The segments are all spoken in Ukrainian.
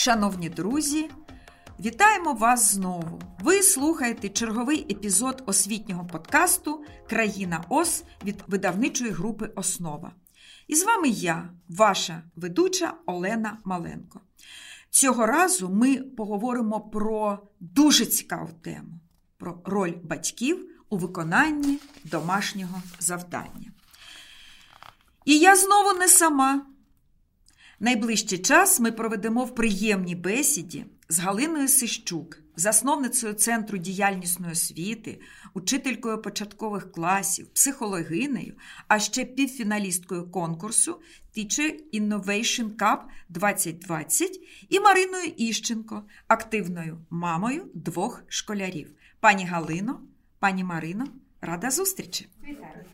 Шановні друзі, вітаємо вас знову! Ви слухаєте черговий епізод освітнього подкасту Країна ОС від видавничої групи Основа. І з вами я, ваша ведуча Олена Маленко. Цього разу ми поговоримо про дуже цікаву тему: про роль батьків у виконанні домашнього завдання. І я знову не сама. Найближчий час ми проведемо в приємній бесіді з Галиною Сищук, засновницею Центру діяльнісної освіти, учителькою початкових класів, психологинею, а ще півфіналісткою конкурсу Teacher Innovation Cup 2020 і Мариною Іщенко, активною мамою двох школярів. Пані Галино, пані Марино, рада зустрічі! Вітаю!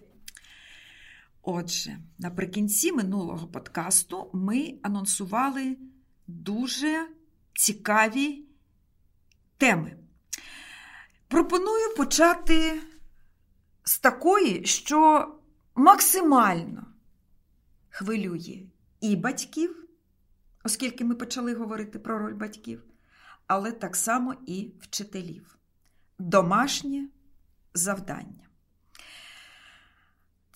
Отже, наприкінці минулого подкасту ми анонсували дуже цікаві теми. Пропоную почати з такої, що максимально хвилює і батьків, оскільки ми почали говорити про роль батьків, але так само і вчителів. Домашнє завдання.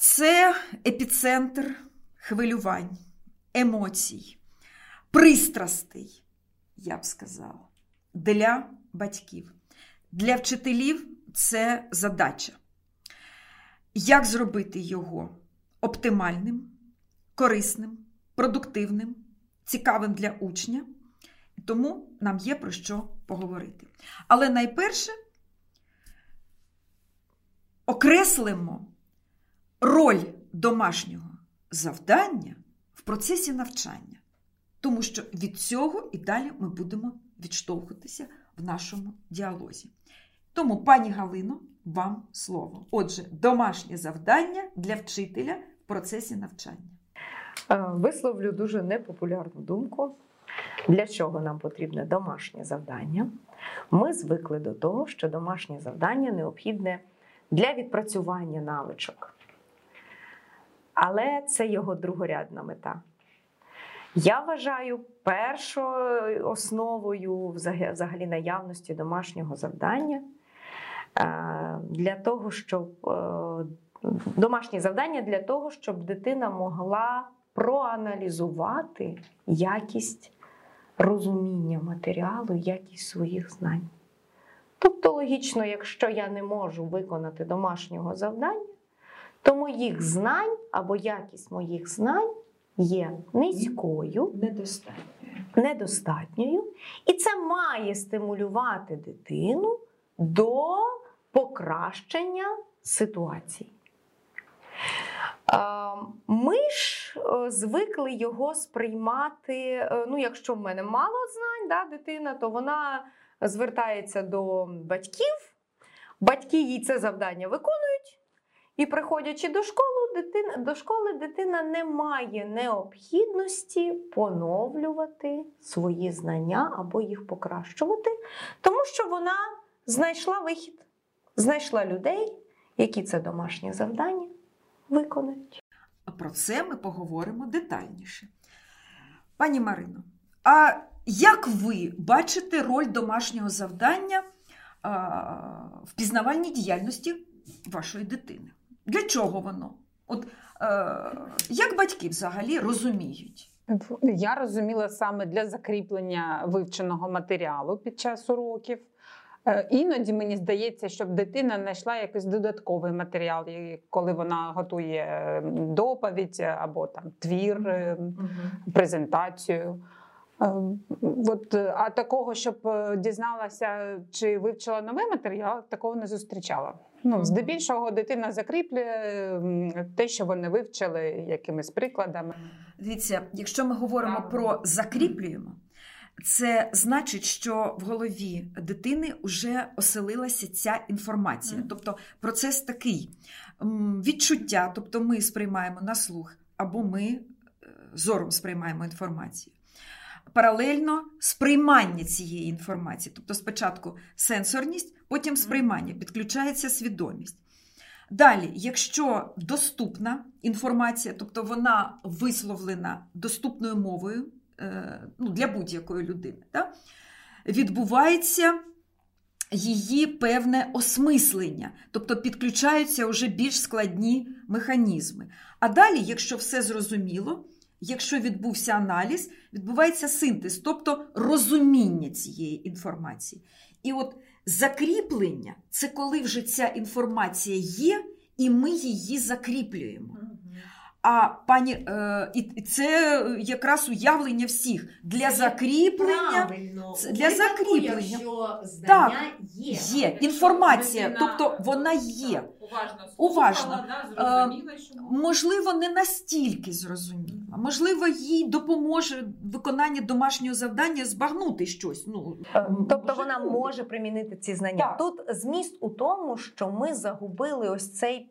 Це епіцентр хвилювань, емоцій, пристрастей, я б сказала, для батьків. Для вчителів це задача. Як зробити його оптимальним, корисним, продуктивним, цікавим для учня? Тому нам є про що поговорити. Але найперше окреслимо роль домашнього завдання в процесі навчання, тому що від цього і далі ми будемо відштовхуватися в нашому діалозі. Тому, пані Галино, вам слово. Отже, домашнє завдання для вчителя в процесі навчання. Е, висловлю дуже непопулярну думку. Для чого нам потрібне домашнє завдання? Ми звикли до того, що домашнє завдання необхідне для відпрацювання навичок але це його другорядна мета. Я вважаю першою основою взагалі наявності домашнього завдання е, для того, щоб е, домашнє завдання для того, щоб дитина могла проаналізувати якість розуміння матеріалу, якість своїх знань. Тобто, логічно, якщо я не можу виконати домашнього завдання, то моїх знань або якість моїх знань є низькою, недостатньою. недостатньою, і це має стимулювати дитину до покращення ситуації. Ми ж е, звикли його сприймати. Е, ну, якщо в мене мало знань, да, дитина, то вона звертається до батьків, батьки їй це завдання виконують. І приходячи до школи, дитина, до школи, дитина не має необхідності поновлювати свої знання або їх покращувати, тому що вона знайшла вихід, знайшла людей, які це домашнє завдання виконують. Про це ми поговоримо детальніше. Пані Марино, а як ви бачите роль домашнього завдання в пізнавальній діяльності вашої дитини? Для чого воно? От е, Як батьки взагалі розуміють? Я розуміла саме для закріплення вивченого матеріалу під час уроків. Е, іноді мені здається, щоб дитина знайшла якийсь додатковий матеріал, коли вона готує доповідь або там твір, угу. презентацію. От, А такого, щоб дізналася, чи вивчила новий матеріал, такого не зустрічала. Ну, здебільшого дитина закріплює те, що вони вивчили якимись прикладами. Дивіться, якщо ми говоримо так. про закріплюємо, це значить, що в голові дитини вже оселилася ця інформація. Тобто процес такий відчуття, тобто ми сприймаємо на слух, або ми е, зором сприймаємо інформацію паралельно сприймання цієї інформації. Тобто, спочатку сенсорність, потім сприймання, підключається свідомість. Далі, якщо доступна інформація, тобто вона висловлена доступною мовою е, ну, для будь-якої людини, да? відбувається її певне осмислення, тобто підключаються вже більш складні механізми. А далі, якщо все зрозуміло, якщо відбувся аналіз, відбувається синтез, тобто розуміння цієї інформації. І от закріплення це коли вже ця інформація є, і ми її закріплюємо. А пані, е, і це якраз уявлення всіх для закріплення. Правильно, для закріплення. Якщо знання є. Є інформація, тобто вона є. Уважно, Уважно. що Можливо, не настільки зрозуміла. Можливо, їй допоможе виконання домашнього завдання збагнути щось. Ну, Е, Тобто може вона бути. може примінити ці знання. Так. Тут зміст у тому, що ми загубили ось цей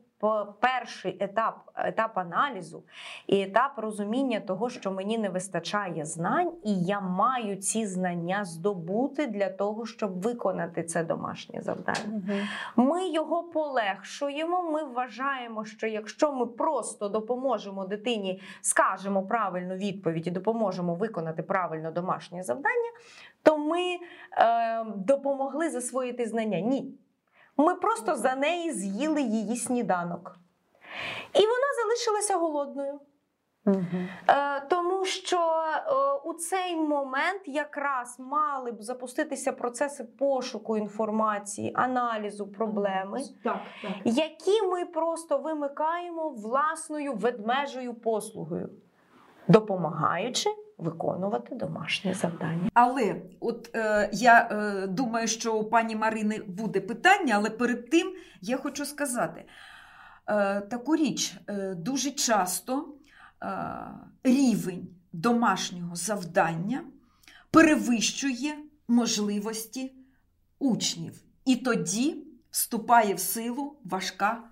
перший етап, етап аналізу і етап розуміння того, що мені не вистачає знань, і я маю ці знання здобути для того, щоб виконати це домашнє завдання. Ми його полегшуємо. Ми вважаємо, що якщо ми просто допоможемо дитині, скажемо правильну відповідь і допоможемо виконати правильно домашнє завдання, то ми е, допомогли засвоїти знання. Ні. Ми просто за неї з'їли її сніданок. І вона залишилася голодною. Е, тому що е, у цей момент якраз мали б запуститися процеси пошуку інформації, аналізу проблеми, так, так. які ми просто вимикаємо власною ведмежою послугою, допомагаючи виконувати домашнє завдання. Але от е, я е, думаю, що у пані Марини буде питання, але перед тим я хочу сказати е, таку річ: е, дуже часто е, рівень домашнього завдання перевищує можливості учнів. І тоді вступає в силу важка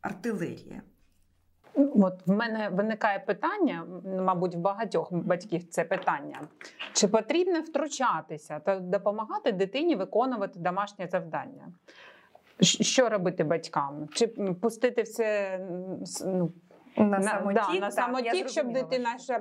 артилерія. От в мене виникає питання, мабуть, в багатьох батьків це питання: чи потрібно втручатися та допомагати дитині виконувати домашнє завдання? Що робити батькам? Чи пустити все ну, На, на, самотік, да, на самотік, щоб дитина ще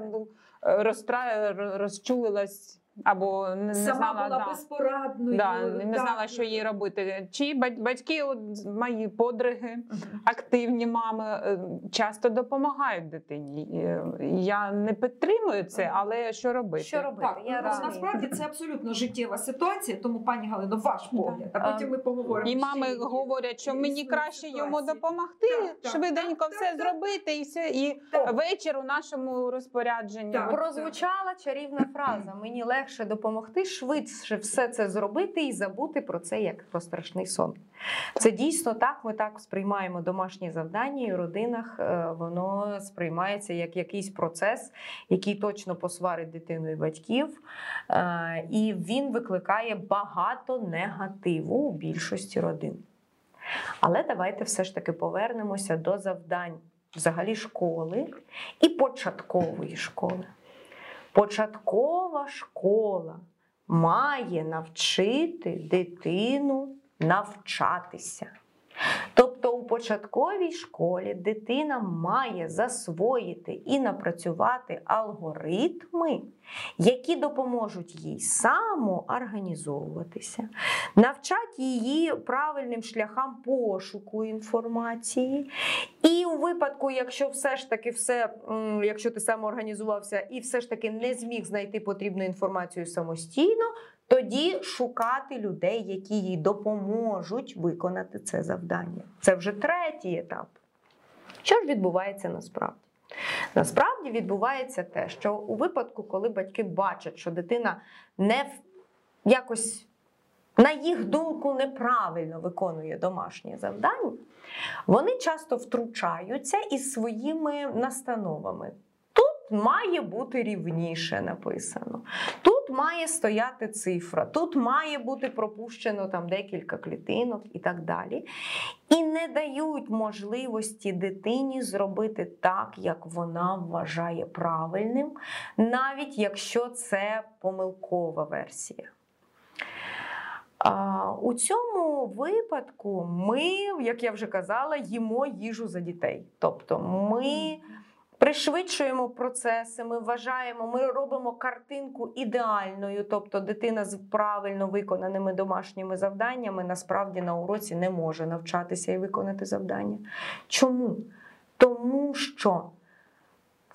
розчулилась або не, не Сама знала, була да. безпорадною. Да, не так. знала, що їй робити. Чи бать- батьки, от мої подруги, активні мами, е, часто допомагають дитині. Е, Я не підтримую це, але що робити? Що робити? Так, Я ну, насправді це абсолютно життєва ситуація, тому пані Галино, ваш погляд, а потім ми поговоримо. І мами які говорять, що мені краще йому допомогти, Так, так, швиденько так, все так, так. зробити, і все, і Так. вечір у нашому розпорядженні. Так. Прозвучала чарівна фраза: мені легше допомогти швидше все це зробити і забути про це як про страшний сон. Це дійсно так. Ми так сприймаємо домашні завдання, і в родинах е, воно сприймається як якийсь процес, який точно посварить дитину і батьків. Е, І він викликає багато негативу у більшості родин. Але давайте все ж таки повернемося до завдань взагалі школи і початкової школи. Початкова школа має навчити дитину навчатися. У початковій школі дитина має засвоїти і напрацювати алгоритми, які допоможуть їй самоорганізовуватися, навчать її правильним шляхам пошуку інформації. І у випадку, якщо все ж таки все, якщо ти самоорганізувався і все ж таки не зміг знайти потрібну інформацію самостійно, тоді шукати людей, які їй допоможуть виконати це завдання. Це вже третій етап. Що ж відбувається насправді? Насправді відбувається те, що у випадку, коли батьки бачать, що дитина не якось, на їх думку, неправильно виконує домашнє завдання, вони часто втручаються із своїми настановами. Має бути рівніше написано. Тут має стояти цифра, тут має бути пропущено там декілька клітинок і так далі. І не дають можливості дитині зробити так, як вона вважає правильним, навіть якщо це помилкова версія. У цьому випадку ми, як я вже казала, їмо їжу за дітей. Тобто ми пришвидшуємо процеси, ми вважаємо, ми робимо картинку ідеальною, тобто дитина з правильно виконаними домашніми завданнями насправді на уроці не може навчатися і виконати завдання. Чому? Тому що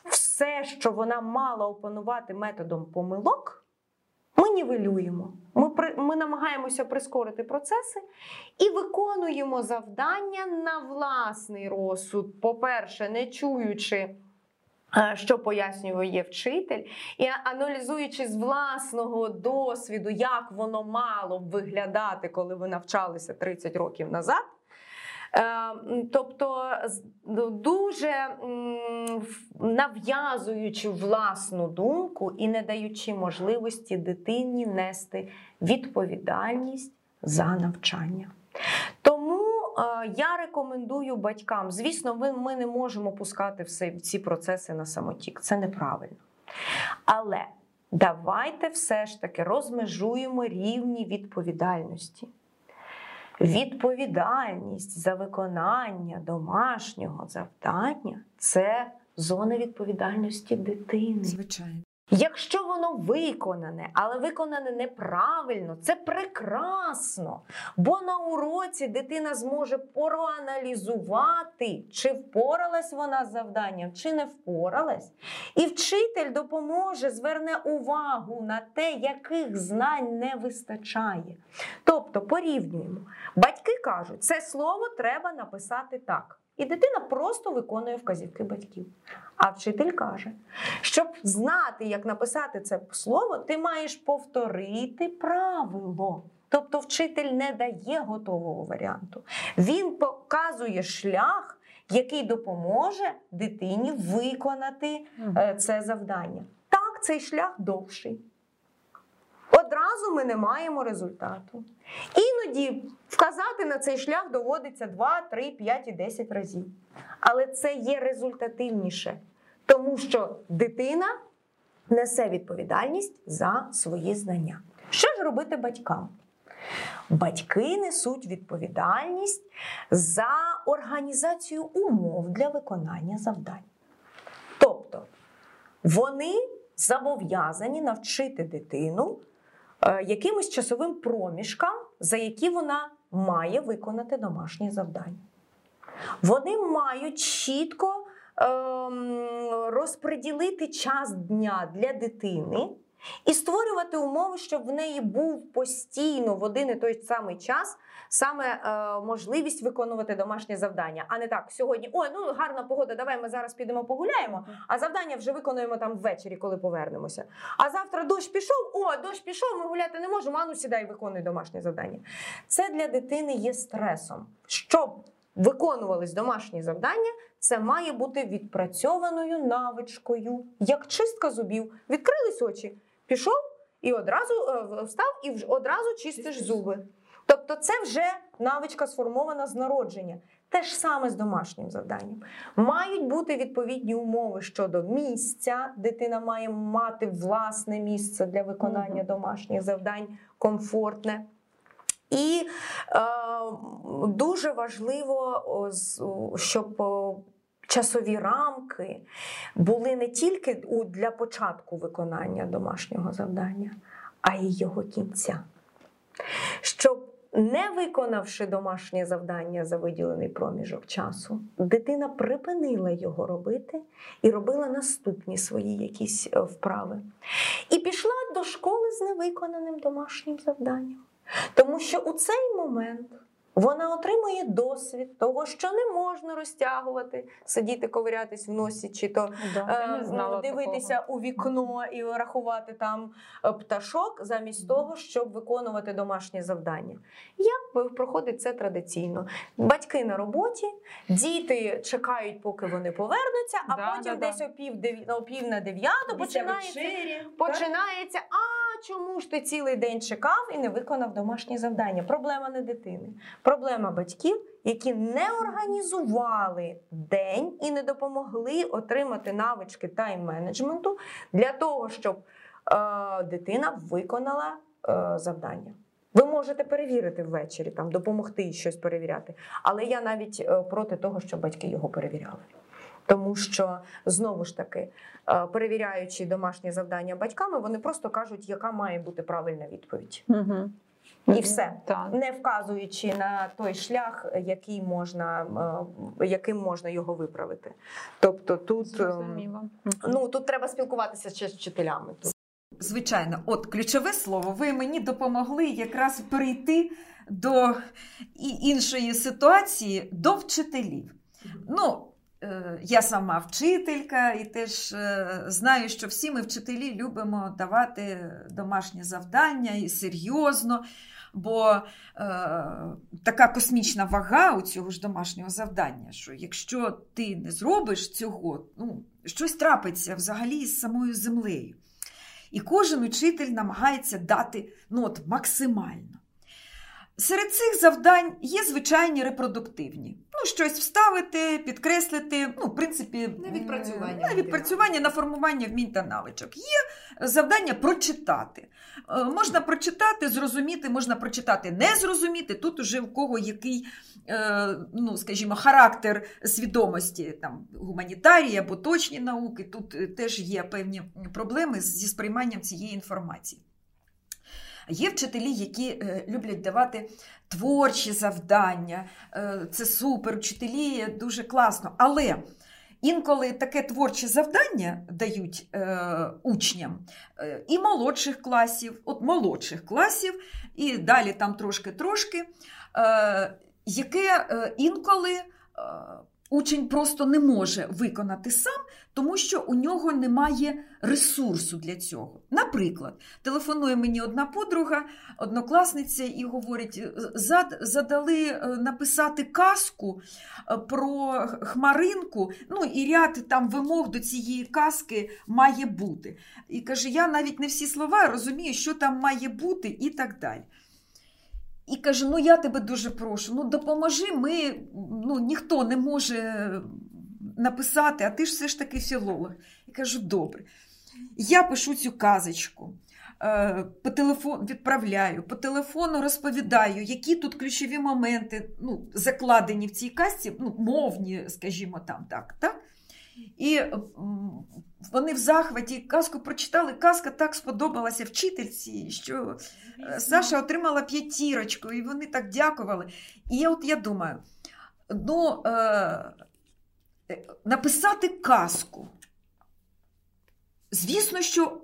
все, що вона мала опанувати методом помилок, ми нівелюємо. Ми, при- ми намагаємося прискорити процеси і виконуємо завдання на власний розсуд. По-перше, не чуючи. Е, Що пояснює вчитель, і аналізуючи з власного досвіду, як воно мало б виглядати, коли ви навчалися 30 років назад. Е, Тобто ну, дуже нав'язуючи власну думку і не даючи можливості дитині нести відповідальність за навчання. Я рекомендую батькам, звісно, ми, ми не можемо пускати все, ці процеси на самотік. Це неправильно. Але давайте все ж таки розмежуємо рівні відповідальності. Відповідальність за виконання домашнього завдання це зона відповідальності дитини. Звичайно. Якщо воно виконане, але виконане неправильно, це прекрасно. Бо на уроці дитина зможе проаналізувати, чи впоралась вона з завданням, чи не впоралась. І вчитель допоможе, зверне увагу на те, яких знань не вистачає. Тобто порівнюємо. Батьки кажуть, це слово треба написати так. І дитина просто виконує вказівки батьків. А вчитель каже, щоб знати, як написати це слово, ти маєш повторити правило. Тобто вчитель не дає готового варіанту. Він показує шлях, який допоможе дитині виконати е, це завдання. Так, цей шлях довший. Одразу ми не маємо результату. Іноді вказати на цей шлях доводиться 2, 3, 5 і 10 разів. Але це є результативніше, тому що дитина несе відповідальність за свої знання. Що ж робити батькам? Батьки несуть відповідальність за організацію умов для виконання завдань. Тобто вони зобов'язані навчити дитину якимось часовим проміжкам, за які вона має виконати домашні завдання. Вони мають чітко розпреділити розподілити час дня для дитини і створювати умови, щоб в неї був постійно в один і той самий час саме е, можливість виконувати домашнє завдання, а не так сьогодні. Ой, ну гарна погода, давай ми зараз підемо погуляємо, а завдання вже виконуємо там ввечері, коли повернемося. А завтра дощ пішов, о, дощ пішов, ми гуляти не можемо. А ну сідай, виконуй домашнє завдання. Це для дитини є стресом. Щоб виконувались домашні завдання, це має бути відпрацьованою навичкою, як чистка зубів. Відкрились очі, пішов і одразу е, встав і одразу чистиш зуби. Тобто, це вже навичка сформована з народження. Те ж саме з домашнім завданням. Мають бути відповідні умови щодо місця. Дитина має мати власне місце для виконання домашніх завдань, комфортне. І е, дуже важливо, щоб часові рамки були не тільки для початку виконання домашнього завдання, а й його кінця. Щоб не виконавши домашнє завдання за виділений проміжок часу, дитина припинила його робити і робила наступні свої якісь е, вправи. І пішла до школи з невиконаним домашнім завданням. Тому що у цей момент вона отримує досвід того, що не можна розтягувати, сидіти, ковирятись в носі, чи то Да, е, дивитися у вікно і рахувати там е, пташок, замість того, щоб виконувати домашнє завдання. Як проходить це традиційно? Батьки на роботі, діти чекають, поки вони повернуться, а Да, потім да, да. десь о пів, о пів на дев'яту починається Починається, а чому ж ти цілий день чекав і не виконав домашні завдання? Проблема не дитини, проблема батьків, які не організували день і не допомогли отримати навички тайм-менеджменту для того, щоб е, дитина виконала е, завдання. Ви можете перевірити ввечері, там допомогти щось перевіряти, але я навіть е, проти того, щоб батьки його перевіряли. Тому що знову ж таки, е, перевіряючи домашні завдання батьками, вони просто кажуть, яка має бути правильна відповідь. Угу. І все. Так. Не вказуючи на той шлях, який можна, е, яким можна його виправити. Тобто тут, ем, Зрозуміло. Ну, тут треба спілкуватися ще з вчителями. Звичайно, от ключове слово, ви мені допомогли якраз перейти до іншої ситуації до вчителів. Ну, е, я сама вчителька і теж е, знаю, що всі ми вчителі любимо давати домашні завдання і серйозно, бо е, така космічна вага у цього ж домашнього завдання, що якщо ти не зробиш цього, ну, щось трапиться взагалі із самою землею. І кожен учитель намагається дати ну, от, максимально. Серед цих завдань є звичайні репродуктивні. Ну, щось вставити, підкреслити, ну, в принципі, На відпрацювання на відпрацювання, на формування вмінь та навичок. Є завдання прочитати. Е, Можна прочитати, зрозуміти, можна прочитати, не зрозуміти. Тут уже в кого який, е, ну, скажімо, характер свідомості, там, гуманітарії або точні науки. Тут е, теж є певні проблеми зі сприйманням цієї інформації. Є вчителі, які е, люблять давати творчі завдання. Е, Це супер, вчителі дуже класно. Але інколи таке творче завдання дають е, учням і молодших класів, от молодших класів, і далі там трошки-трошки, яке інколи. Учень просто не може виконати сам, тому що у нього немає ресурсу для цього. Наприклад, телефонує мені одна подруга, однокласниця, і говорить: задали е, написати казку е, про хмаринку, ну і ряд там вимог до цієї казки має бути. І каже: я навіть не всі слова розумію, що там має бути, і так далі. І каже: ну я тебе дуже прошу, ну допоможи, ми ну, ніхто не може написати, а ти ж все ж таки філолог. І кажу, добре. Я пишу цю казочку, е, по телефону відправляю, по телефону розповідаю, які тут ключові моменти ну, закладені в цій казці, ну, мовні, скажімо там так. так? І вони в захваті казку прочитали. Казка так сподобалася вчительці, що е, Саша отримала п'ятірочку, і вони так дякували. І я от я думаю: ну, е, е, написати казку. Звісно, що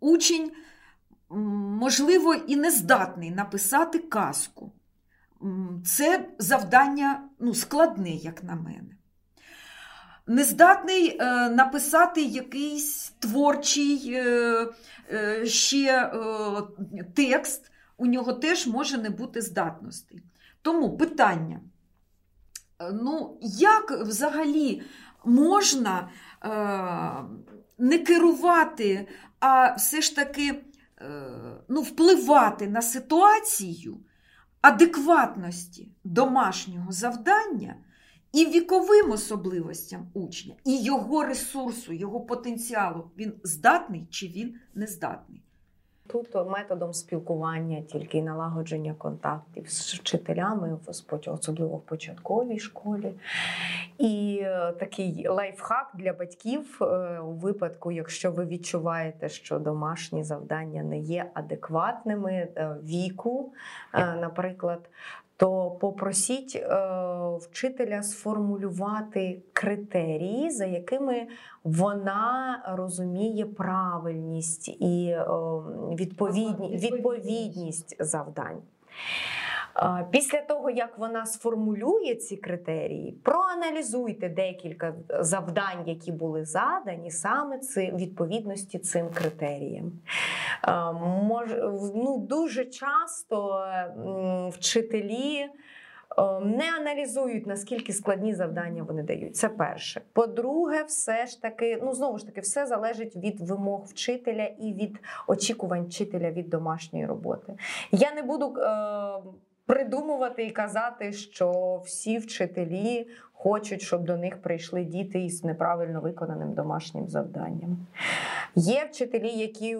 учень, можливо, і не здатний написати казку. Це завдання ну, складне, як на мене. Нездатний е, написати якийсь творчий е, е, ще текст, у нього теж може не бути здатностей. Тому питання: ну, як взагалі можна не керувати, а все ж таки ну, впливати на ситуацію адекватності домашнього завдання і віковим особливостям учня, і його ресурсу, його потенціалу. Він здатний чи він не здатний. Тут методом спілкування, тільки налагодження контактів з вчителями, особливо в початковій школі. І е, такий лайфхак для батьків е, у випадку, якщо ви відчуваєте, що домашні завдання не є адекватними е, віку, наприклад. То попросіть е, вчителя сформулювати критерії, за якими вона розуміє правильність і е, відповідні, відповідність завдань. Е, Після того, як вона сформулює ці критерії, проаналізуйте декілька завдань, які були задані саме це відповідності цим критеріям. Е, ну, дуже часто вчителі е, не аналізують, наскільки складні завдання вони дають. Це перше. По-друге, все ж таки, ну знову ж таки, все залежить від вимог вчителя і від очікувань вчителя від домашньої роботи. Я не буду. Е, Придумувати і казати, що всі вчителі хочуть, щоб до них прийшли діти із неправильно виконаним домашнім завданням. Є вчителі, які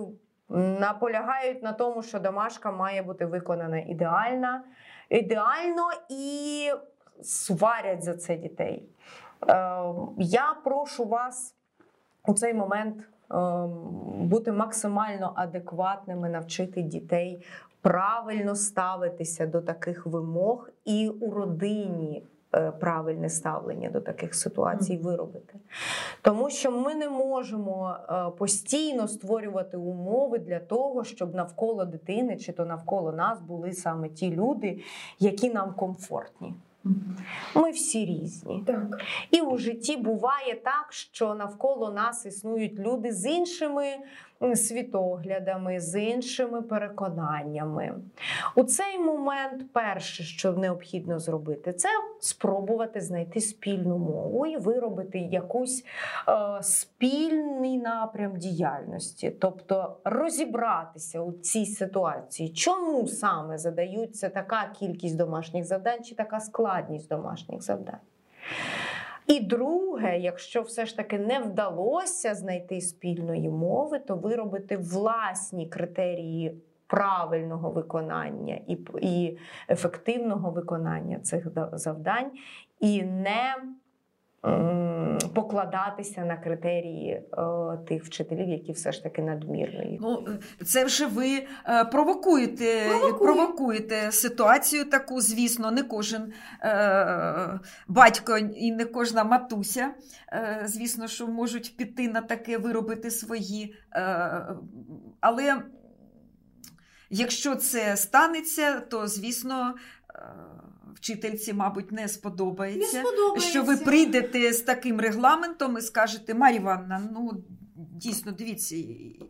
наполягають на тому, що домашка має бути виконана ідеально, ідеально і сварять за це дітей. Е, Я прошу вас у цей момент е, бути максимально адекватними, навчити дітей правильно ставитися до таких вимог і у родині. Е, Правильне ставлення до таких ситуацій виробити, тому що ми не можемо е, постійно створювати умови для того, щоб навколо дитини чи то навколо нас були саме ті люди, які нам комфортні. Ми всі різні. Так. І у житті буває так, що навколо нас існують люди з іншими світоглядами, з іншими переконаннями. У цей момент перше, що необхідно зробити, це спробувати знайти спільну мову і виробити якусь е, спільний напрям діяльності, тобто розібратися у цій ситуації, чому саме задаються така кількість домашніх завдань чи така складність домашніх завдань. І друге, якщо все ж таки не вдалося знайти спільної мови, то виробити власні критерії правильного виконання і, і ефективного виконання цих да- завдань, і не покладатися на критерії е, тих вчителів, які все ж таки надмірно їх. Ну, е, це вже ви е, провокуєте, провокуєте ситуацію таку, звісно, не кожен е, батько і не кожна матуся, е, звісно, що можуть піти на таке, виробити свої. Е, але якщо це станеться, то звісно. е, Вчительці, мабуть, не сподобається, Не сподобається. що ви прийдете з таким регламентом і скажете, Марія Івановна, ну дійсно, дивіться,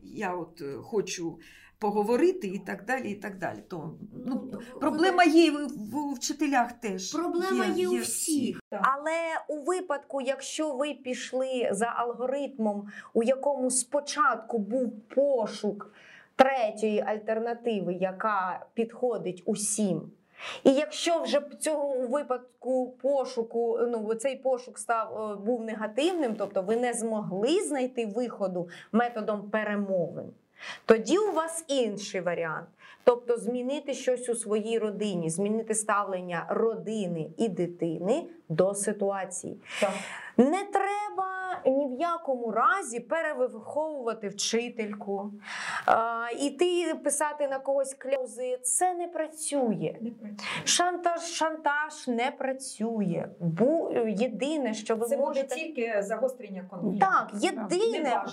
я от е, хочу поговорити і так далі. і так далі. То, ну, проблема є і в, вчителях теж. Проблема є у всіх. Але у випадку, якщо ви пішли за алгоритмом, у якому спочатку був пошук третьої альтернативи, яка підходить усім. І якщо вже цього у випадку пошуку, ну цей пошук став е, був негативним, тобто ви не змогли знайти виходу методом перемовин, тоді у вас інший варіант. Тобто змінити щось у своїй родині, змінити ставлення родини і дитини до ситуації. Так. Не треба ні в якому разі перевиховувати вчительку, а, іти писати на когось кляузи. Це не працює. Шантаж, шантаж не працює. Бу, єдине, що ви можете тільки загострення конфлікту. так, єдине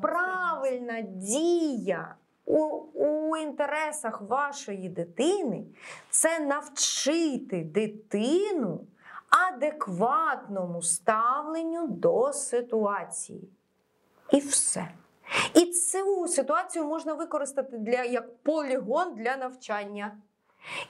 правильна дія у, у інтересах вашої дитини це навчити дитину адекватному ставленню до ситуації. І все. І цю ситуацію можна використати для, як полігон для навчання.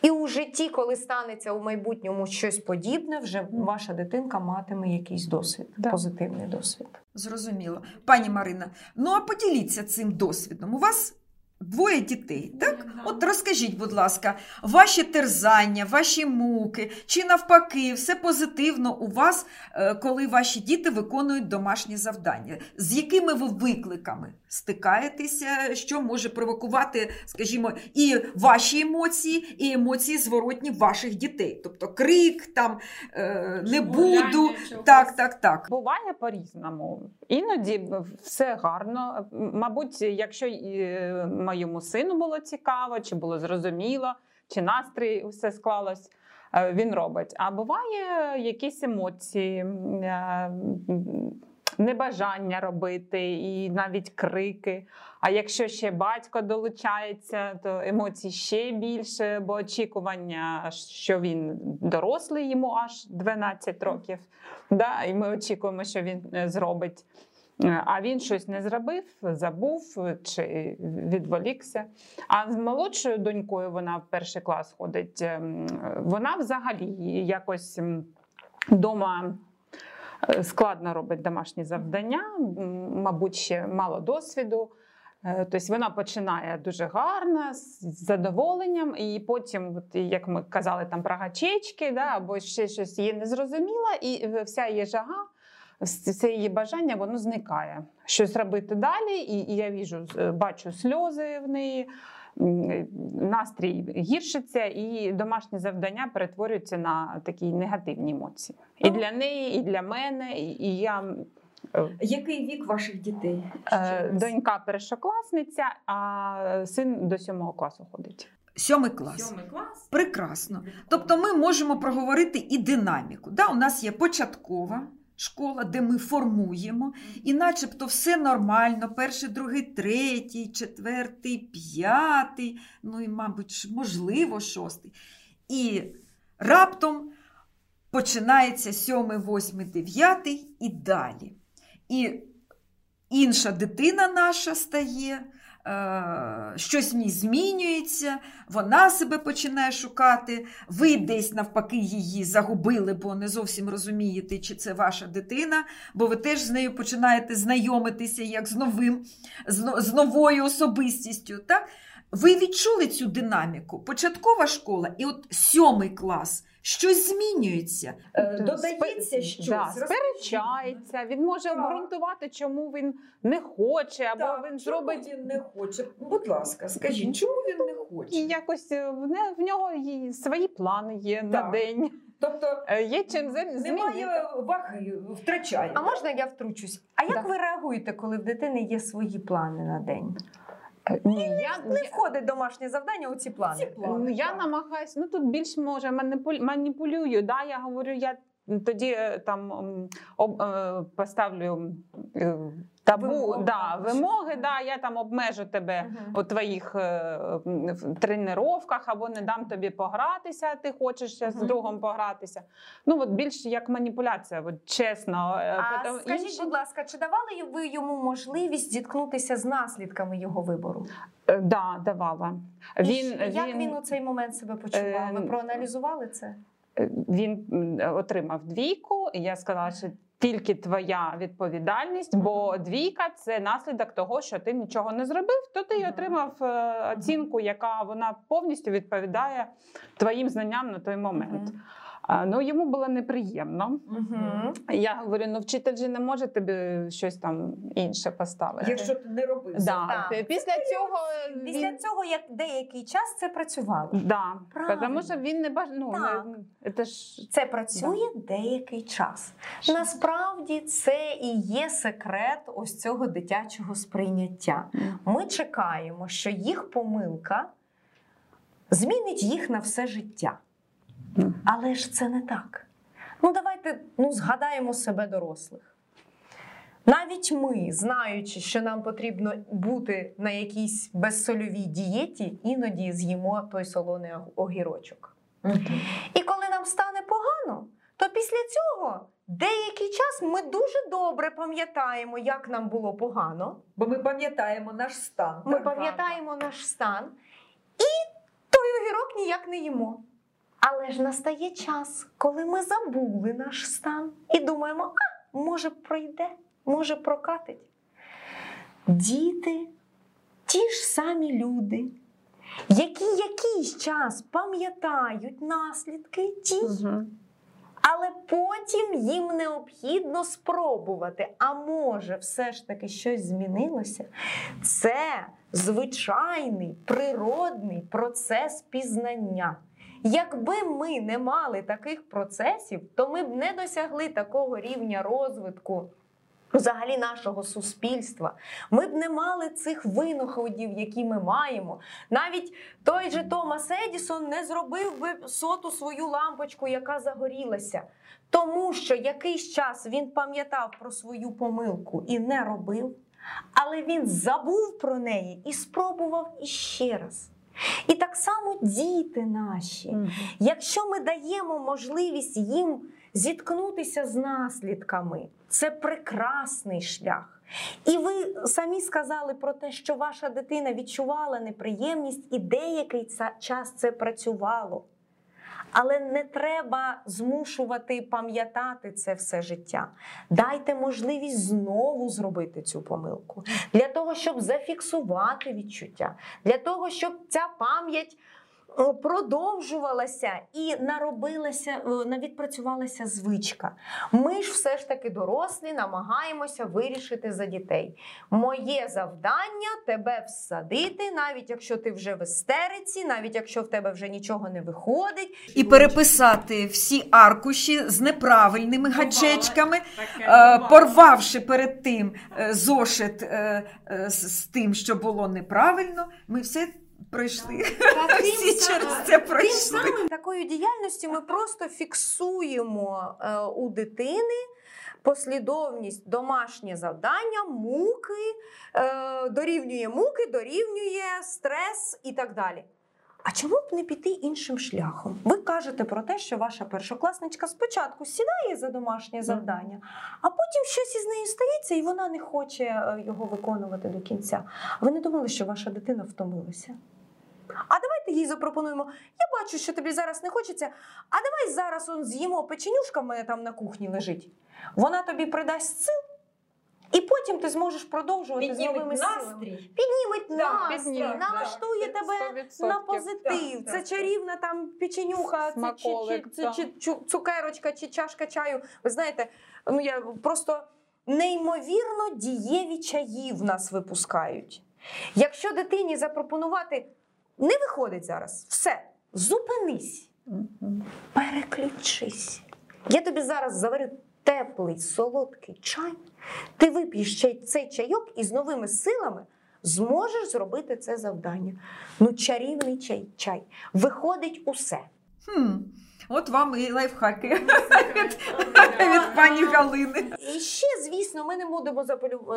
І у житті, коли станеться у майбутньому щось подібне, вже ваша дитинка матиме якийсь досвід, Да. позитивний досвід. Зрозуміло. Пані Марина, ну а поділіться цим досвідом. У вас двоє дітей, так? От розкажіть, будь ласка, ваші терзання, ваші муки, чи навпаки, все позитивно у вас, е, коли ваші діти виконують домашні завдання? З якими ви викликами стикаєтеся, що може провокувати, скажімо, і ваші емоції, і емоції зворотні ваших дітей? Тобто крик, там е, не буду. Так, так, так. Буває по-різному. Іноді все гарно. Мабуть, якщо е, моєму сину було цікаво, чи було зрозуміло, чи настрій все склалось, е, він робить. А буває якісь емоції, е, небажання робити, і навіть крики. А якщо ще батько долучається, то емоцій ще більше, бо очікування, що він дорослий, йому аж 12 років. Да, і ми очікуємо, що він е, зробить. Е, А він щось не зробив, забув чи відволікся. А з молодшою донькою вона в перший клас ходить. ем, Вона взагалі якось вдома складно робить домашні завдання, мабуть, ще мало досвіду. Е, Тобто вона починає дуже гарно, з задоволенням, і потім, от, як ми казали, там про гачечки, да, або ще щось її не зрозуміла, і вся її жага, все її бажання, воно зникає. Щось робити далі, і, і я віжу, е, бачу сльози в неї. Настрій гіршиться, і домашні завдання перетворюються на такі негативні емоції. І для неї, і для мене, і, я. е, Який вік ваших дітей? Е, Донька першокласниця, а син до сьомого класу ходить. Сьомий клас. Прекрасно. Тобто ми можемо проговорити і динаміку. Да, у нас є початкова школа, де ми формуємо, і начебто все нормально. Перший, другий, третій, четвертий, п'ятий, ну і, мабуть, можливо, шостий. І раптом починається сьомий, восьмий, дев'ятий і далі. І інша дитина наша стає. Е, Щось в ній змінюється, вона себе починає шукати. Ви десь навпаки її загубили, бо не зовсім розумієте, чи це ваша дитина, бо ви теж з нею починаєте знайомитися як з новим, з новою особистістю. Так? Ви відчули цю динаміку? Початкова школа і от сьомий клас. Щось змінюється. Е, Додається Спе- щось. Да, сперечається, він може Так. обґрунтувати, чому він не хоче, або Так, він чому зробить він не хоче. Будь ласка, скажіть, чому він не хоче? і якось е, в, не, в нього і свої плани є на день. Тобто Е, Є чим змінити. немає ваги, втрачає. А можна я втручусь? А як Да. ви реагуєте, коли в дитини є свої плани на день? Е, Ні, я, Не входить домашнє завдання у ці плани. Ці плани. Ну, я так. намагаюся, ну тут більш може маніпулюю. Да? Я говорю, я тоді е, там об, е, поставлю табу, Вимоги. да, вимоги, да, я там обмежу тебе Мгм. у твоїх е, тренуваннях, або не дам тобі погратися, а ти хочеш ще з другом погратися. Ну, от більш як маніпуляція, от, чесно. Е, А потім скажіть, інші- будь ласка, чи давали ви йому можливість зіткнутися з наслідками його вибору? Е, да, давала. Він, як він у цей момент себе почував? Ви Е, проаналізували це? Е, Він отримав двійку, і я сказала, що тільки твоя відповідальність, бо двійка це наслідок того, що ти нічого не зробив, то ти й отримав е, оцінку, яка вона повністю відповідає твоїм знанням на той момент. А, Ну йому було неприємно. Угу. Я говорю: ну вчитель же не може тобі щось там інше поставити. Якщо ти не робив. да. Так. Після цього Після він... цього, як деякий час це працювало. Да, Правильно. тому що він не баж... ну, Так. не... це ж Це працює деякий час. Насправді це і є секрет ось цього дитячого сприйняття. Ми чекаємо, що їх помилка змінить їх на все життя. Але ж це не так. Ну, давайте ну, згадаємо себе дорослих. Навіть ми, знаючи, що нам потрібно бути на якійсь безсольовій дієті, іноді з'їмо той солоний ог- огірочок. І коли нам стане погано, то після цього деякий час ми дуже добре пам'ятаємо, як нам було погано. Бо ми пам'ятаємо наш стан. Ми пам'ятаємо наш стан, і той огірок ніяк не їмо. Але ж настає час, коли ми забули наш стан і думаємо, а може пройде, може прокатить. Діти ті ж самі люди, які якийсь час пам'ятають наслідки дій, Мгм. але потім їм необхідно спробувати. А може, все ж таки щось змінилося? Це звичайний природний процес пізнання. Якби ми не мали таких процесів, то ми б не досягли такого рівня розвитку. Взагалі нашого суспільства, ми б не мали цих винаходів, які ми маємо. Навіть той же Томас Едісон не зробив би соту свою лампочку, яка загорілася. Тому що якийсь час він пам'ятав про свою помилку і не робив, але він забув про неї і спробував іще раз. І так само діти наші. Мгм. Якщо ми даємо можливість їм зіткнутися з наслідками, це прекрасний шлях. І ви самі сказали про те, що ваша дитина відчувала неприємність, і деякий час це працювало. Але не треба змушувати пам'ятати це все життя. Дайте можливість знову зробити цю помилку для того, щоб зафіксувати відчуття, для того, щоб ця пам'ять продовжувалася і наробилася, е, навідпрацювалася звичка. Ми ж все ж таки дорослі намагаємося вирішити за дітей. Моє завдання тебе всадити, навіть якщо ти вже в істериці, навіть якщо в тебе вже нічого не виходить. І переписати всі аркуші з неправильними гаджечками, е, порвавши перед тим е, зошит е, е, з тим, що було неправильно, ми все пройшли. Всі через це Тим самим такою діяльністю ми просто фіксуємо е, у дитини послідовність домашнє завдання, муки, е, дорівнює муки, дорівнює стрес і так далі. А чому б не піти іншим шляхом? Ви кажете про те, що ваша першокласничка спочатку сідає за домашнє завдання, а потім щось із нею стається, і вона не хоче е, його виконувати до кінця. Ви не думали, що ваша дитина втомилася? А давайте їй запропонуємо. Я бачу, що тобі зараз не хочеться. А давай зараз он з'їмо печенюшка в мене там на кухні лежить. Вона тобі придасть сил, і потім ти зможеш продовжувати з новими силами. Підніметь Так, настрій, підніметь, налаштує так, тебе 100%. на позитив. Так, Це так. чарівна там печенюха, це, чи, чи, Смаколик, це, так. чи чу- цукерочка, чи чашка чаю. Ви знаєте, ну я просто неймовірно дієві чаї в нас випускають. Якщо дитині запропонувати, не виходить зараз, все, зупинись, переключись. Я тобі зараз заварю теплий, солодкий чай. Ти вип'єш чай- цей чайок і з новими силами зможеш зробити це завдання. Ну, чарівний чай, чай. Виходить усе. Хм, от вам і лайфхаки від, від пані Галини. І ще, звісно, ми не будемо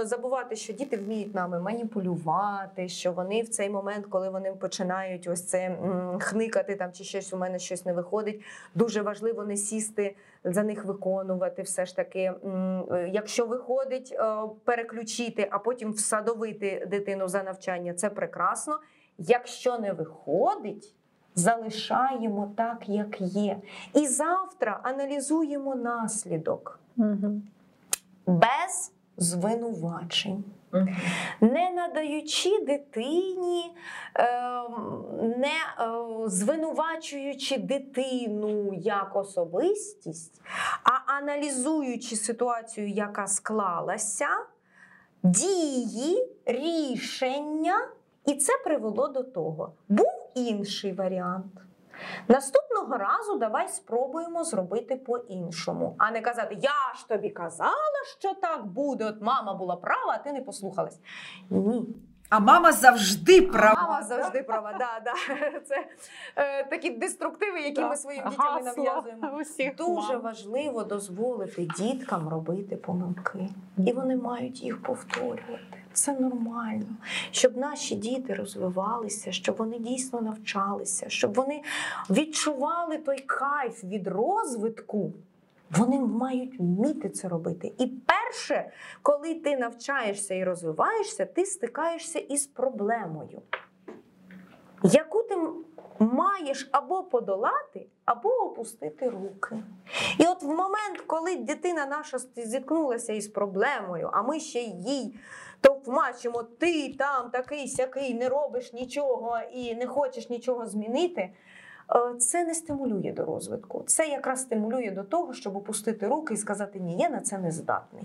забувати, що діти вміють нами маніпулювати, що вони в цей момент, коли вони починають ось це хникати там чи щось у мене щось не виходить, дуже важливо не сісти за них виконувати. Все ж таки, е, якщо виходить, е, переключити, а потім всадовити дитину за навчання, це прекрасно. Якщо не виходить. Залишаємо так, як є. І завтра аналізуємо наслідок Мгм. без звинувачень, не надаючи дитині, ем, не е, звинувачуючи дитину як особистість, а аналізуючи ситуацію, яка склалася, дії, рішення, і це привело до того. Був інший варіант. Наступного разу давай спробуємо зробити по-іншому, а не казати: Я ж тобі казала, що так буде. От мама була права, а ти не послухалась. Ні, А мама завжди права. мама завжди права. Да, да. Це е, такі деструктиви, які ми своїм дітям нав'язуємо. Дуже мам. важливо дозволити діткам робити помилки, і вони мають їх повторювати. Це нормально, щоб наші діти розвивалися, щоб вони дійсно навчалися, щоб вони відчували той кайф від розвитку. Вони мають вміти це робити. І перше, коли ти навчаєшся і розвиваєшся, ти стикаєшся із проблемою, яку ти маєш або подолати, або опустити руки. І от в момент, коли дитина наша зіткнулася із проблемою, а ми ще їй товмачимо, ти там такий сякий, не робиш нічого і не хочеш нічого змінити. е, Це не стимулює до розвитку. Це якраз стимулює до того, щоб опустити руки і сказати, ні, я на це не здатний.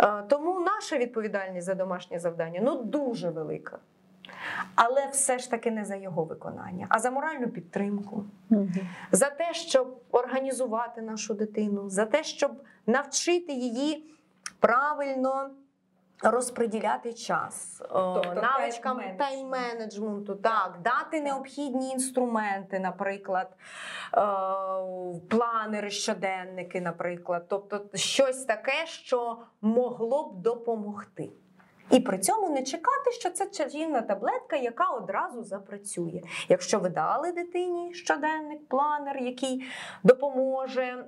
Е, Тому наша відповідальність за домашнє завдання ну дуже велика. Але все ж таки не за його виконання, а за моральну підтримку, Мгм. за те, щоб організувати нашу дитину, за те, щоб навчити її правильно розподіляти час, Тобто навичкам тайм-менеджмент. тайм-менеджменту, так, дати необхідні інструменти, наприклад, е, планери, щоденники, наприклад, тобто щось таке, що могло б допомогти. І при цьому не чекати, що це чарівна таблетка, яка одразу запрацює. Якщо ви дали дитині щоденник, планер, який допоможе м,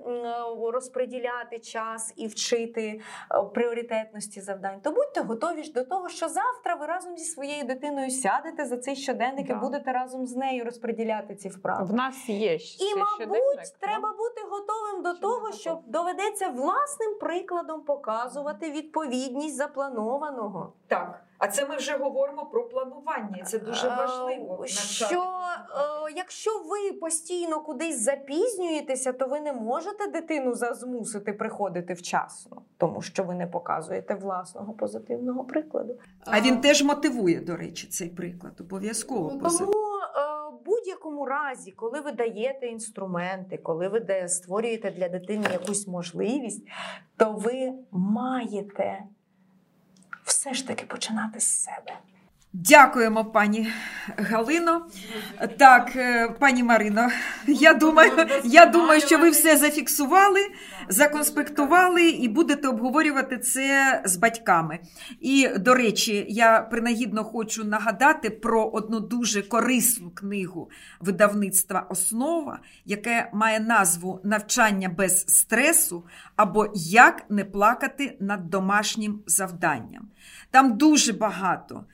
розподіляти час і вчити е, пріоритетності завдань, то будьте готові ж до того, що завтра ви разом зі своєю дитиною сядете за цей щоденник і будете разом з нею розподіляти ці вправи. В нас є ще І, щоденник, мабуть, да? треба бути готовим до Чи того, що доведеться власним прикладом показувати відповідність запланованого. Так. А це ми вже говоримо про планування. Це дуже Е, важливо. Що е, якщо ви постійно кудись запізнюєтеся, то ви не можете дитину за- змусити приходити вчасно, тому що ви не показуєте власного позитивного прикладу. А він теж мотивує, до речі, цей приклад. Обов'язково Тому позитивно. е, в будь-якому разі, коли ви даєте інструменти, коли ви де- створюєте для дитини якусь можливість, то ви маєте все ж таки починати з себе. Дякуємо, пані Галино. Так, е, пані Марино, я думаю, я думаю, що ви все зафіксували, законспектували і будете обговорювати це з батьками. І, до речі, я принагідно хочу нагадати про одну дуже корисну книгу видавництва Основа, яке має назву Навчання без стресу або Як не плакати над домашнім завданням. Там дуже багато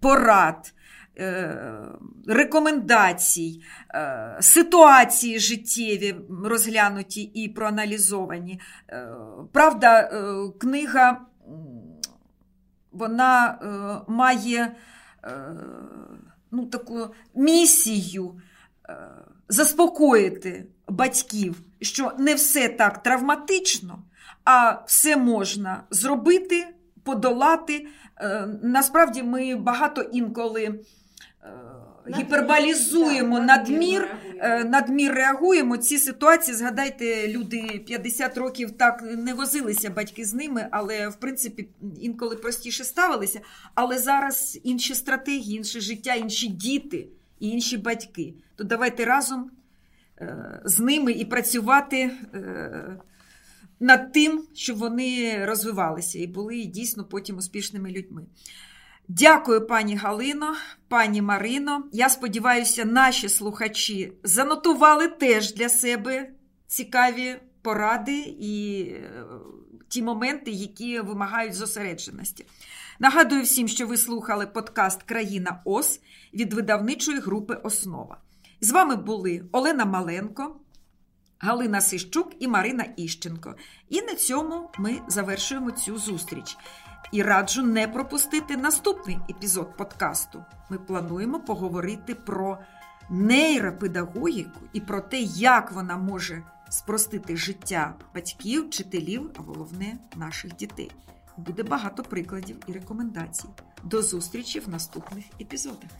порад, е, рекомендацій, е, ситуації життєві розглянуті і проаналізовані. Е, Правда, е, книга вона е, має е, ну, таку місію е, заспокоїти батьків, що не все так травматично, а все можна зробити, подолати. Е, Насправді ми багато інколи гіперболізуємо надмір, е, надмір реагуємо. Ці ситуації, згадайте, люди 50 років так не возилися батьки з ними, але в принципі інколи простіше ставилися. Але зараз інші стратегії, інше життя, інші діти і інші батьки. То давайте разом е, з ними і працювати. Над тим, щоб вони розвивалися і були дійсно потім успішними людьми. Дякую, пані Галино, пані Марино. Я сподіваюся, наші слухачі занотували теж для себе цікаві поради і е, ті моменти, які вимагають зосередженості. Нагадую всім, що ви слухали подкаст Країна ОС від видавничої групи Основа. З вами були Олена Маленко, Галина Сищук і Марина Іщенко. І на цьому ми завершуємо цю зустріч. І раджу не пропустити наступний епізод подкасту. Ми плануємо поговорити про нейропедагогіку і про те, як вона може спростити життя батьків, вчителів, а головне наших дітей. Буде багато прикладів і рекомендацій. До зустрічі в наступних епізодах.